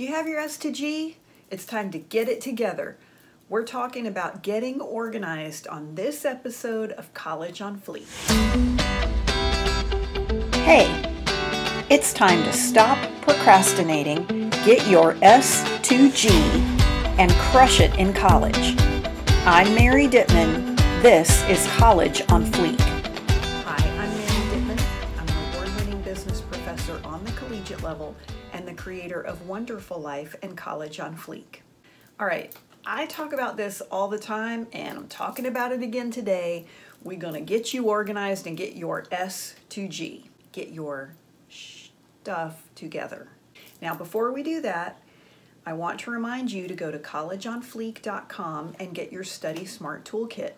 Do you have your S to G? It's time to get it together. We're talking about getting organized on this episode of College on Fleek. Hey, it's time to stop procrastinating, get your S to G, and crush it in college. I'm Mary Dittman. This is College on Fleek. Hi, I'm Mary Dittman. I'm an award winning business professor on the collegiate level creator of Wonderful Life and College on Fleek. All right, I talk about this all the time and I'm talking about it again today. We're going to get you organized and get your S to G, get your stuff together. Now, before we do that, I want to remind you to go to collegeonfleek.com and get your Study Smart Toolkit.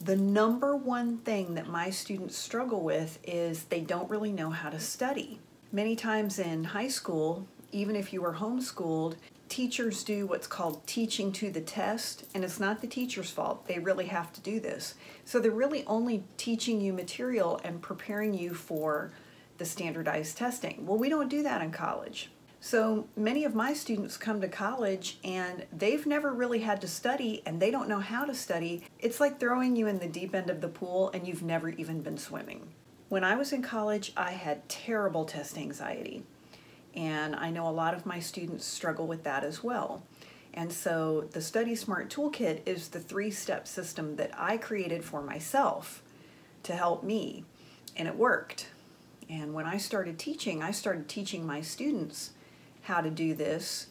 The number one thing that my students struggle with is they don't really know how to study. Many times in high school, even if you were homeschooled, teachers do what's called teaching to the test, and it's not the teacher's fault. They really have to do this. So they're really only teaching you material and preparing you for the standardized testing. Well, we don't do that in college. So many of my students come to college and they've never really had to study and they don't know how to study. It's like throwing you in the deep end of the pool and you've never even been swimming. When I was in college, I had terrible test anxiety. And I know a lot of my students struggle with that as well. And so the Study Smart Toolkit is the three step system that I created for myself to help me. And it worked. And when I started teaching, I started teaching my students how to do this.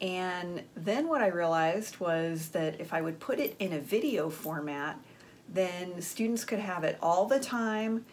And then what I realized was that if I would put it in a video format, then students could have it all the time,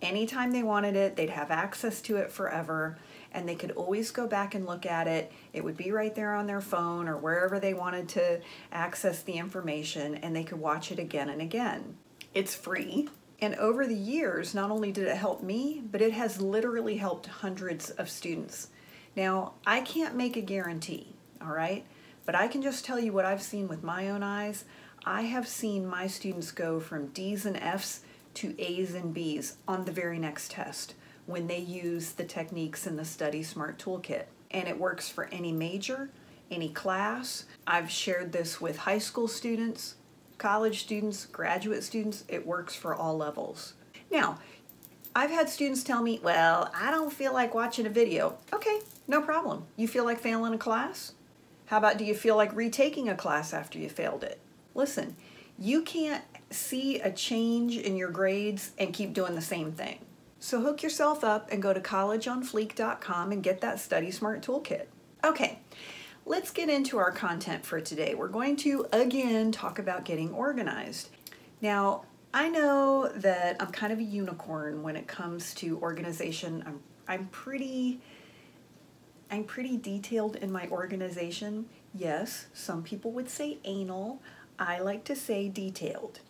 anytime they wanted it, they'd have access to it forever, and they could always go back and look at it. It would be right there on their phone or wherever they wanted to access the information, and they could watch it again and again. It's free. And over the years, not only did it help me, but it has literally helped hundreds of students. Now, I can't make a guarantee, all right? But I can just tell you what I've seen with my own eyes. I have seen my students go from D's and F's to A's and B's on the very next test when they use the techniques in the Study Smart Toolkit. And it works for any major, any class. I've shared this with high school students, college students, graduate students. It works for all levels. Now, I've had students tell me, well, I don't feel like watching a video. Okay, no problem. You feel like failing a class? How about do you feel like retaking a class after you failed it? Listen, you can't see a change in your grades and keep doing the same thing. So hook yourself up and go to collegeonfleek.com and get that Study Smart Toolkit. Okay, let's get into our content for today. We're going to again talk about getting organized. Now, I know that I'm kind of a unicorn when it comes to organization. I'm I'm pretty I'm pretty detailed in my organization. Yes, some people would say anal. I like to say detailed.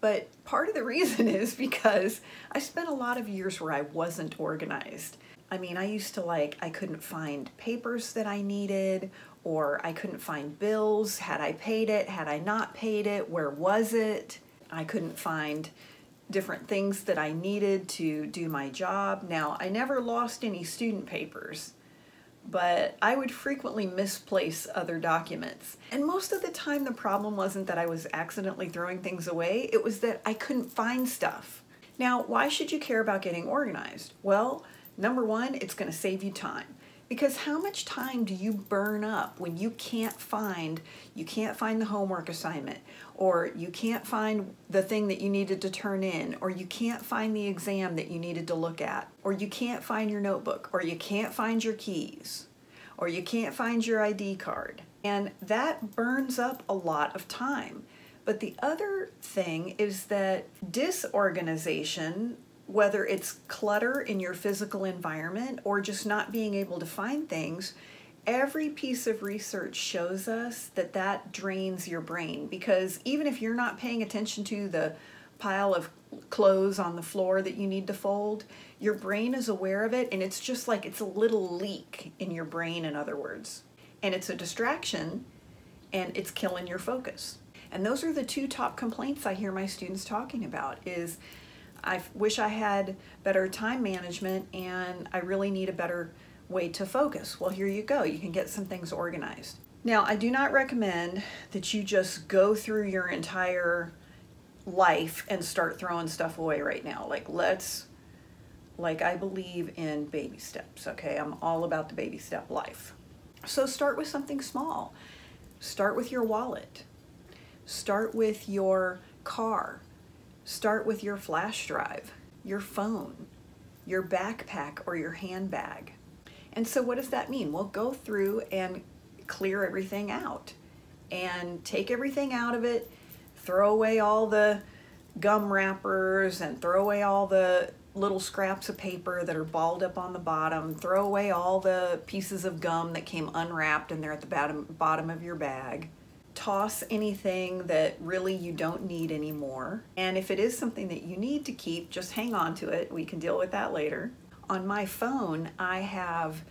But part of the reason is because I spent a lot of years where I wasn't organized. I mean, I used to like, I couldn't find papers that I needed, or I couldn't find bills. Had I paid it? Had I not paid it? Where was it? I couldn't find different things that I needed to do my job. Now, I never lost any student papers but I would frequently misplace other documents. And most of the time, the problem wasn't that I was accidentally throwing things away, it was that I couldn't find stuff. Now, why should you care about getting organized? Well, number one, it's going to save you time. Because how much time do you burn up when you can't find you can't find the homework assignment? Or you can't find the thing that you needed to turn in? Or you can't find the exam that you needed to look at? Or you can't find your notebook? Or you can't find your keys? Or you can't find your ID card. And that burns up a lot of time. But the other thing is that disorganization whether it's clutter in your physical environment or just not being able to find things, every piece of research shows us that that drains your brain because even if you're not paying attention to the pile of clothes on the floor that you need to fold, your brain is aware of it and it's just like it's a little leak in your brain, in other words. And it's a distraction and it's killing your focus. And those are the two top complaints I hear my students talking about is I wish I had better time management and I really need a better way to focus. Well, here you go. You can get some things organized. Now, I do not recommend that you just go through your entire life and start throwing stuff away right now. Like, let's, like, I believe in baby steps, okay? I'm all about the baby step life. So, start with something small. Start with your wallet, start with your car, start with your flash drive, your phone, your backpack, or your handbag. And so, what does that mean? Well, go through and clear everything out and take everything out of it, throw away all the gum wrappers and throw away all the little scraps of paper that are balled up on the bottom, throw away all the pieces of gum that came unwrapped and they're at the bottom, bottom of your bag. Toss anything that really you don't need anymore. And if it is something that you need to keep, just hang on to it. We can deal with that later. On my phone, I have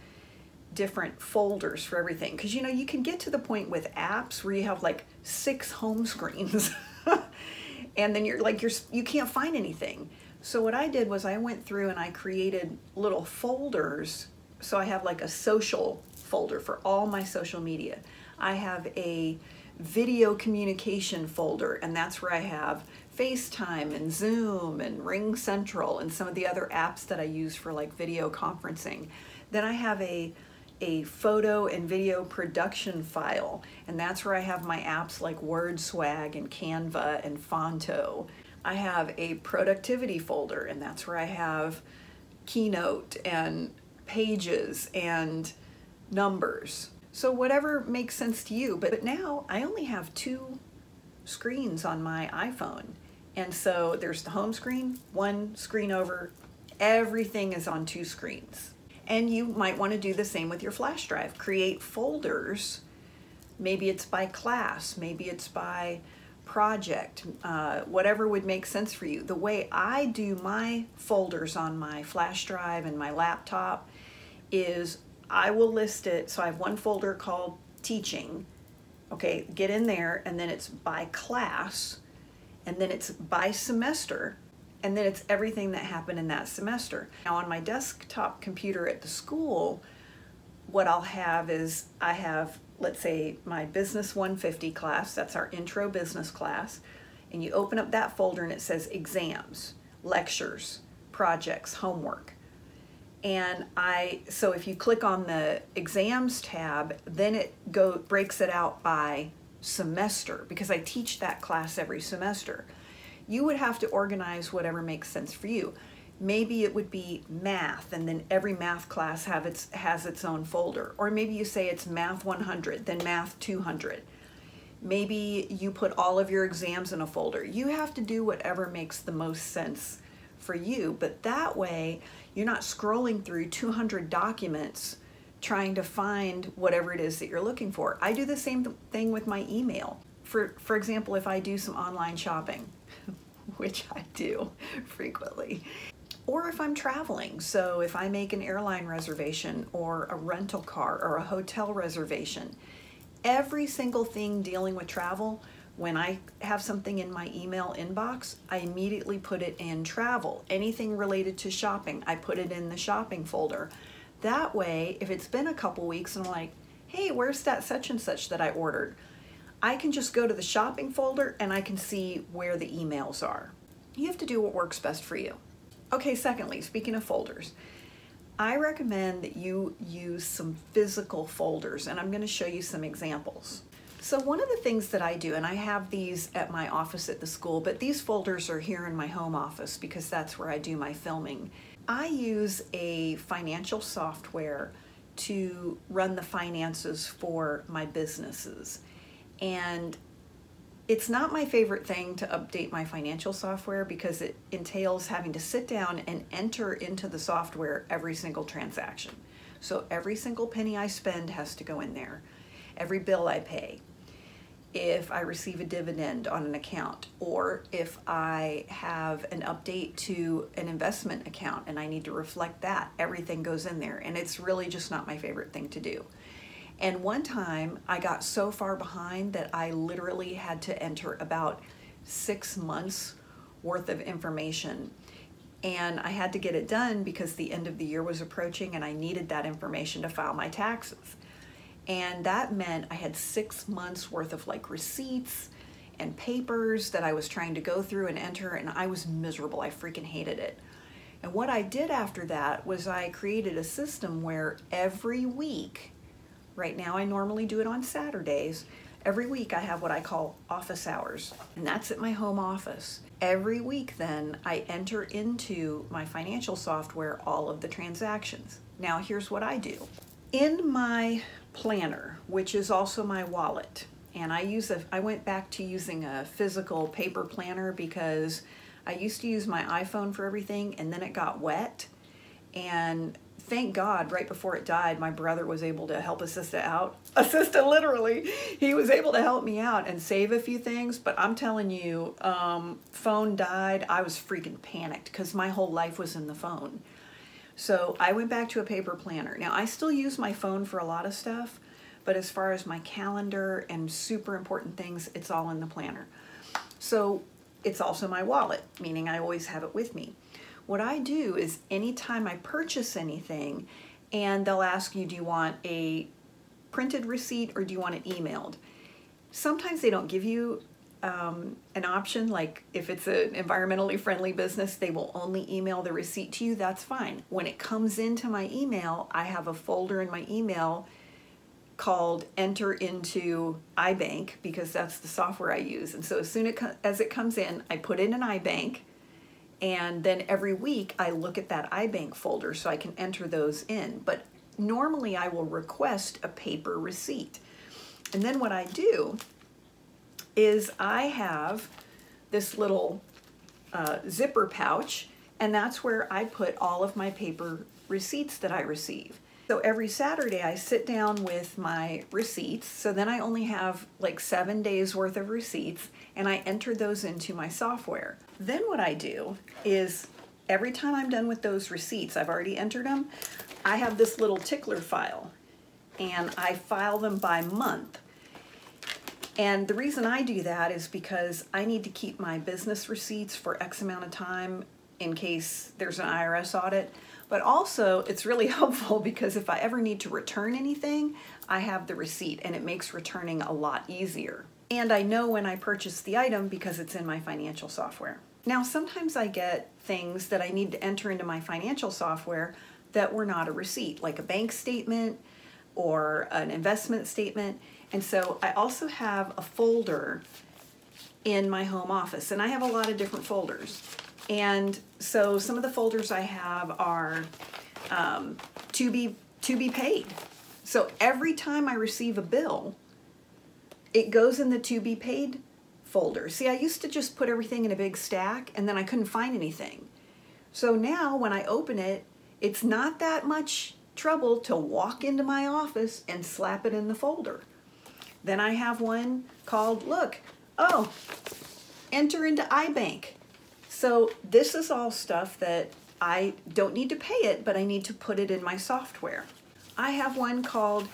different folders for everything because you know you can get to the point with apps where you have like six home screens and then you're like you're you can't find anything so what i did was i went through and i created little folders so i have like a social folder for all my social media i have a video communication folder and that's where i have facetime and zoom and RingCentral and some of the other apps that i use for like video conferencing then i have a a photo and video production file, and that's where I have my apps like WordSwag and Canva and Phonto. I have a productivity folder, and that's where I have Keynote and Pages and numbers. So, whatever makes sense to you. But but now I only have two screens on my iPhone. And so there's the home screen, one screen over, everything is on two screens. And you might want to do the same with your flash drive. Create folders. Maybe it's by class, maybe it's by project, uh, whatever would make sense for you. The way I do my folders on my flash drive and my laptop is I will list it. So I have one folder called teaching. Okay, get in there, and then it's by class, and then it's by semester and then it's everything that happened in that semester. Now, on my desktop computer at the school, what I'll have is I have, let's say, my Business 150 class, that's our intro business class, and you open up that folder and it says exams, lectures, projects, homework. And I so if you click on the exams tab, then it go breaks it out by semester because I teach that class every semester you would have to organize whatever makes sense for you. Maybe it would be math, and then every math class have its has its own folder. Or maybe you say it's math 100, then math 200. Maybe you put all of your exams in a folder. You have to do whatever makes the most sense for you, but that way you're not scrolling through 200 documents trying to find whatever it is that you're looking for. I do the same thing with my email. For for example, if I do some online shopping, which I do frequently. Or if I'm traveling, so if I make an airline reservation or a rental car or a hotel reservation, every single thing dealing with travel, when I have something in my email inbox, I immediately put it in travel. Anything related to shopping, I put it in the shopping folder. That way, if it's been a couple weeks and I'm like, hey, where's that such and such that I ordered? I can just go to the shopping folder and I can see where the emails are. You have to do what works best for you. Okay, secondly, speaking of folders, I recommend that you use some physical folders, and I'm going to show you some examples. So, one of the things that I do, and I have these at my office at the school, but these folders are here in my home office because that's where I do my filming. I use a financial software to run the finances for my businesses. And it's not my favorite thing to update my financial software because it entails having to sit down and enter into the software every single transaction. So every single penny I spend has to go in there, every bill I pay. If I receive a dividend on an account, or if I have an update to an investment account and I need to reflect that, everything goes in there. And it's really just not my favorite thing to do. And one time I got so far behind that I literally had to enter about six months worth of information and I had to get it done because the end of the year was approaching and I needed that information to file my taxes. And that meant I had six months worth of like receipts and papers that I was trying to go through and enter, and I was miserable. I freaking hated it. And what I did after that was I created a system where every week, right now I normally do it on Saturdays, every week I have what I call office hours, and that's at my home office. Every week, then, I enter into my financial software all of the transactions. Now, here's what I do. In my planner, which is also my wallet, and I use a I went back to using a physical paper planner because I used to use my iPhone for everything and then it got wet. And thank God right before it died my brother was able to help assist it out. Assist it literally. He was able to help me out and save a few things but I'm telling you um, phone died. I was freaking panicked because my whole life was in the phone so I went back to a paper planner now I still use my phone for a lot of stuff but as far as my calendar and super important things, it's all in the planner. So it's also my wallet, meaning I always have it with me. What I do is anytime I purchase anything, and they'll ask you, do you want a printed receipt or do you want it emailed? Sometimes they don't give you um, an option, like if it's an environmentally friendly business, they will only email the receipt to you. That's fine. When it comes into my email, I have a folder in my email called enter into iBank because that's the software I use. And so as soon as it comes in, I put in an iBank and then every week I look at that iBank folder so I can enter those in. But normally I will request a paper receipt. And then what I do is I have this little uh, zipper pouch and that's where I put all of my paper receipts that I receive. So every Saturday I sit down with my receipts. So then I only have like seven days worth of receipts and I enter those into my software. Then what I do is every time I'm done with those receipts, I've already entered them, I have this little tickler file and I file them by month. And the reason I do that is because I need to keep my business receipts for X amount of time in case there's an IRS audit. But also, it's really helpful because if I ever need to return anything, I have the receipt and it makes returning a lot easier. And I know when I purchase the item because it's in my financial software. Now, sometimes I get things that I need to enter into my financial software that were not a receipt, like a bank statement or an investment statement. And so I also have a folder in my home office, and I have a lot of different folders. And so some of the folders I have are um, to be to be paid. So every time I receive a bill, it goes in the to be paid folder. See, I used to just put everything in a big stack and then I couldn't find anything. So now when I open it, it's not that much trouble to walk into my office and slap it in the folder. Then I have one called, look, oh, enter into iBank. So this is all stuff that I don't need to pay it, but I need to put it in my software. I have one called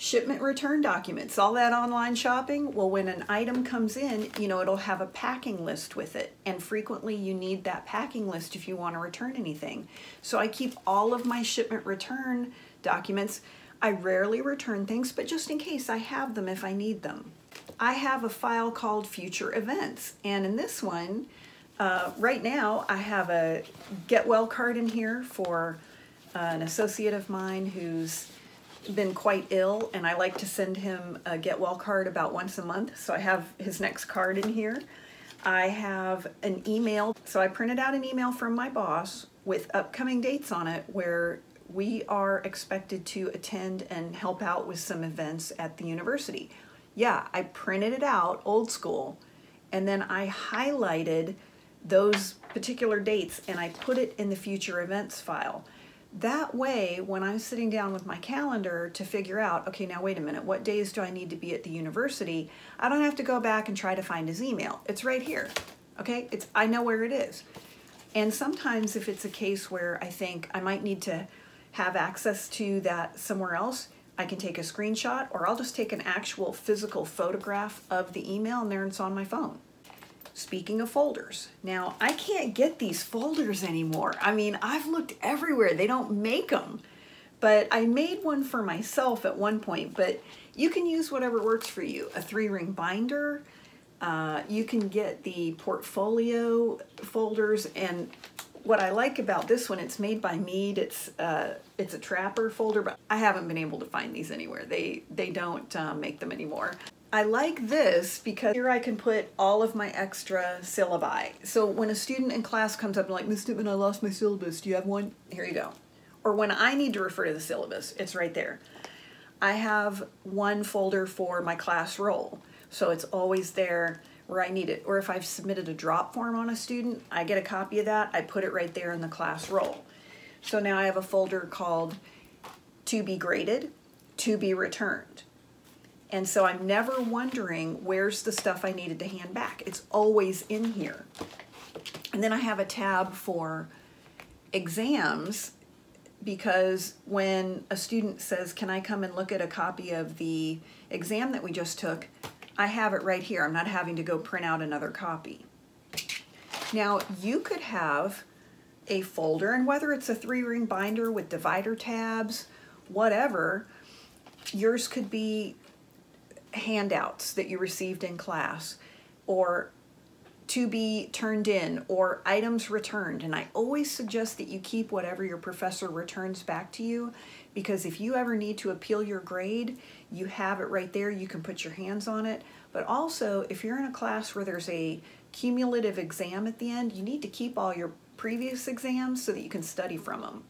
shipment return documents. All that online shopping, well, when an item comes in, you know, it'll have a packing list with it. And frequently you need that packing list if you want to return anything. So I keep all of my shipment return documents. I rarely return things, but just in case I have them if I need them. I have a file called future events. And in this one, uh, right now, I have a get well card in here for uh, an associate of mine who's been quite ill, and I like to send him a get well card about once a month. So I have his next card in here. I have an email. So I printed out an email from my boss with upcoming dates on it where we are expected to attend and help out with some events at the university. Yeah, I printed it out old school and then I highlighted those particular dates and I put it in the future events file. That way, when I'm sitting down with my calendar to figure out, okay, now wait a minute, what days do I need to be at the university? I don't have to go back and try to find his email. It's right here. Okay? It's I know where it is. And sometimes if it's a case where I think I might need to have access to that somewhere else, I can take a screenshot or I'll just take an actual physical photograph of the email and there it's on my phone. Speaking of folders, now I can't get these folders anymore. I mean, I've looked everywhere, they don't make them. But I made one for myself at one point, but you can use whatever works for you. A three ring binder, uh, you can get the portfolio folders, and what I like about this one, it's made by Mead. It's uh, it's a trapper folder, but I haven't been able to find these anywhere. They they don't uh, make them anymore. I like this because here I can put all of my extra syllabi. So when a student in class comes up and like, Miss Newman, I lost my syllabus. Do you have one? Here you go. Or when I need to refer to the syllabus, it's right there. I have one folder for my class roll. So it's always there where I need it. Or if I've submitted a drop form on a student, I get a copy of that, I put it right there in the class roll. So now I have a folder called to be graded, to be returned. And so I'm never wondering where's the stuff I needed to hand back. It's always in here. And then I have a tab for exams because when a student says, Can I come and look at a copy of the exam that we just took? I have it right here. I'm not having to go print out another copy. Now, you could have a folder, and whether it's a three ring binder with divider tabs, whatever, yours could be handouts that you received in class or to be turned in or items returned. And I always suggest that you keep whatever your professor returns back to you because if you ever need to appeal your grade, you have it right there. You can put your hands on it. But also, if you're in a class where there's a cumulative exam at the end, you need to keep all your previous exams so that you can study from them.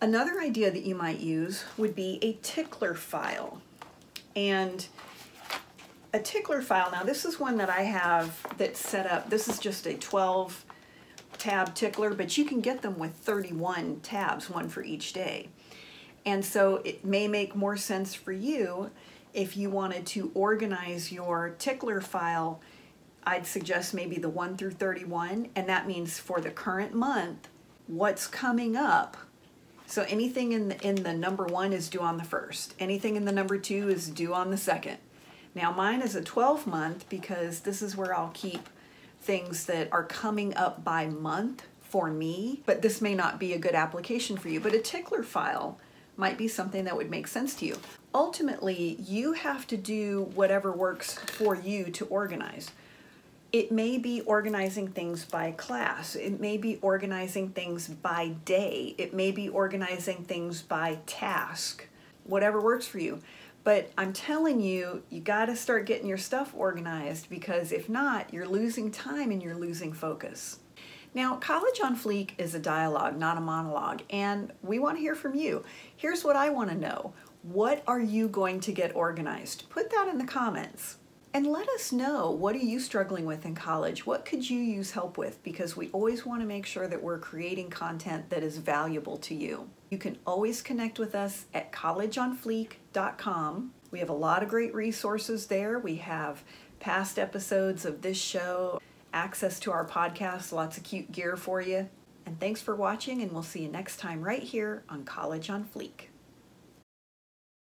Another idea that you might use would be a tickler file. And a tickler file, now this is one that I have that's set up. This is just a 12 tab tickler, but you can get them with 31 tabs, one for each day. And so it may make more sense for you if you wanted to organize your tickler file. I'd suggest maybe the 1 through 31, and that means for the current month, what's coming up. So anything in the, in the number one is due on the first. Anything in the number two is due on the second. Now mine is a 12 month because this is where I'll keep things that are coming up by month for me, but this may not be a good application for you. But a tickler file might be something that would make sense to you. Ultimately, you have to do whatever works for you to organize. It may be organizing things by class. It may be organizing things by day. It may be organizing things by task. Whatever works for you. But I'm telling you, you got to start getting your stuff organized because if not, you're losing time and you're losing focus. Now, College on Fleek is a dialogue, not a monologue, and we want to hear from you. Here's what I want to know What are you going to get organized? Put that in the comments. And let us know what are you struggling with in college? What could you use help with? Because we always want to make sure that we're creating content that is valuable to you. You can always connect with us at collegeonfleek.com. We have a lot of great resources there. We have past episodes of this show, access to our podcast, lots of cute gear for you. And thanks for watching, and we'll see you next time right here on College on Fleek.